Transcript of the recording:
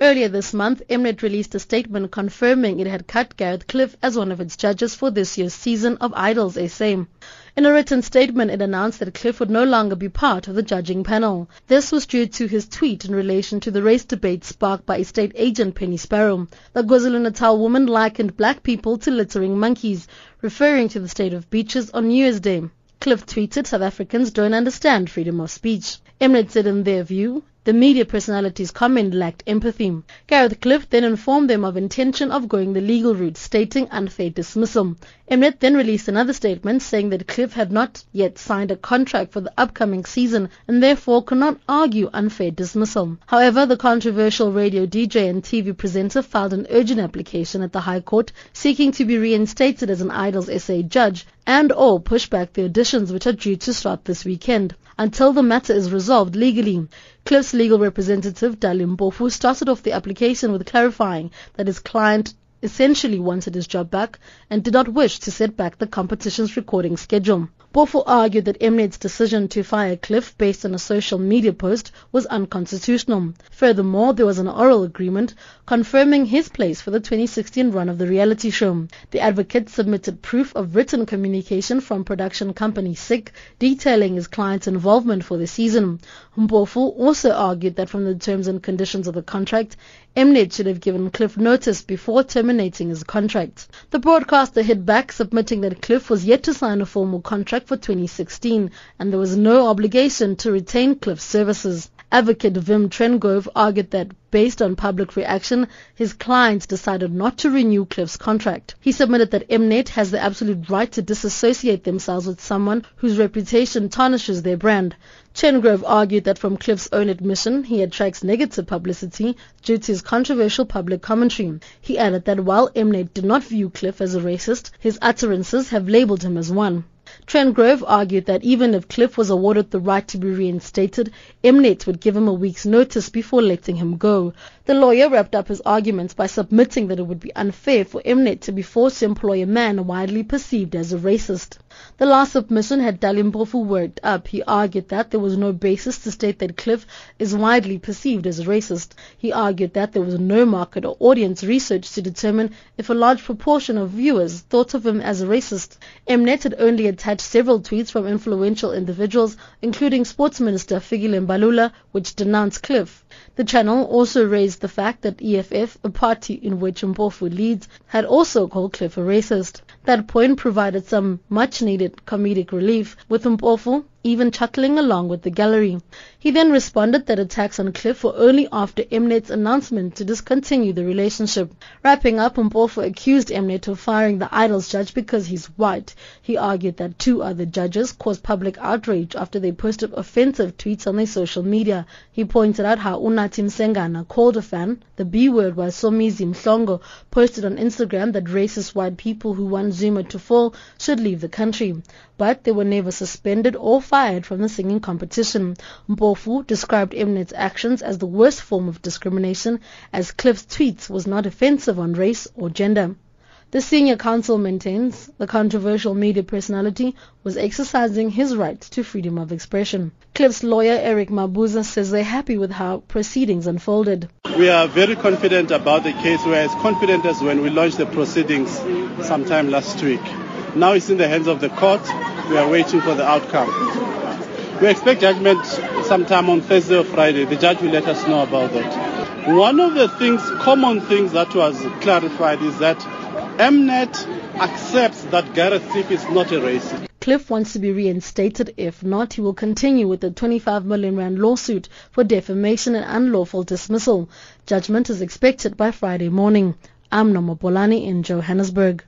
Earlier this month, Mnet released a statement confirming it had cut Gareth Cliff as one of its judges for this year's season of Idols SA. In a written statement, it announced that Cliff would no longer be part of the judging panel. This was due to his tweet in relation to the race debate sparked by estate agent Penny Sparrow. The KwaZulu-Natal woman likened black people to littering monkeys, referring to the state of beaches on New Year's Day. Cliff tweeted, South Africans don't understand freedom of speech. Mnet said in their view, the media personality's comment lacked empathy. Gareth Cliff then informed them of intention of going the legal route, stating unfair dismissal. Mnet then released another statement saying that Cliff had not yet signed a contract for the upcoming season and therefore could not argue unfair dismissal. However, the controversial radio DJ and TV presenter filed an urgent application at the High Court seeking to be reinstated as an Idols SA judge and or push back the auditions which are due to start this weekend until the matter is resolved legally. Cliff's legal representative, Dali Mpofu, started off the application with clarifying that his client essentially wanted his job back and did not wish to set back the competition's recording schedule. Mpofu argued that Mnet's decision to fire Cliff based on a social media post was unconstitutional. Furthermore, there was an oral agreement confirming his place for the 2016 run of the reality show. The advocate submitted proof of written communication from production company SICK detailing his client's involvement for the season. Mpofu also argued that from the terms and conditions of the contract, Mnet should have given Cliff notice before terminating his contract. The broadcaster hit back, submitting that Cliff was yet to sign a formal contract for 2016 and there was no obligation to retain Cliff's services. Advocate Wim Trengove argued that based on public reaction, his clients decided not to renew Cliff's contract. He submitted that Mnet has the absolute right to disassociate themselves with someone whose reputation tarnishes their brand. Trengove argued that from Cliff's own admission, he attracts negative publicity due to his controversial public commentary. He added that while Mnet did not view Cliff as a racist, his utterances have labeled him as one. Trengove argued that even if Cliff was awarded the right to be reinstated, Mnet would give him a week's notice before letting him go. The lawyer wrapped up his arguments by submitting that it would be unfair for Mnet to be forced to employ a man widely perceived as a racist. The last submission had Dali Mpofu worked up. He argued that there was no basis to state that Cliff is widely perceived as racist. He argued that there was no market or audience research to determine if a large proportion of viewers thought of him as a racist. Mnet had only attached several tweets from influential individuals, including Sports Minister Fikile Mbalula, which denounced Cliff. The channel also raised the fact that EFF, a party in which Mpofu leads, had also called Cliff a racist. That point provided some much needed comedic relief, with Mpofu even chuckling along with the gallery. He then responded that attacks on Cliff were only after Mnet's announcement to discontinue the relationship. Wrapping up, Mpofu accused Mnet of firing the Idols judge because he's white. He argued that two other judges caused public outrage after they posted offensive tweets on their social media. He pointed out how Unathi Msengana called a fan, the B word while Somizi Mhlongo, posted on Instagram that racist white people who want Zuma to fall should leave the country. But they were never suspended or fired from the singing competition. Mpofu described Mnet's actions as the worst form of discrimination as Cliff's tweets was not offensive on race or gender. The senior counsel maintains the controversial media personality was exercising his right to freedom of expression. Cliff's lawyer Eric Mabuza says they're happy with how proceedings unfolded. We are very confident about the case. We are as confident as when we launched the proceedings sometime last week. Now it's in the hands of the court. We are waiting for the outcome. We expect judgment sometime on Thursday or Friday. The judge will let us know about that. One of the things, common things that was clarified is that Mnet accepts that Gareth Cliff is not a racist. Cliff wants to be reinstated. If not, he will continue with the 25 million rand lawsuit for defamation and unlawful dismissal. Judgment is expected by Friday morning. I'm Noma Bolani in Johannesburg.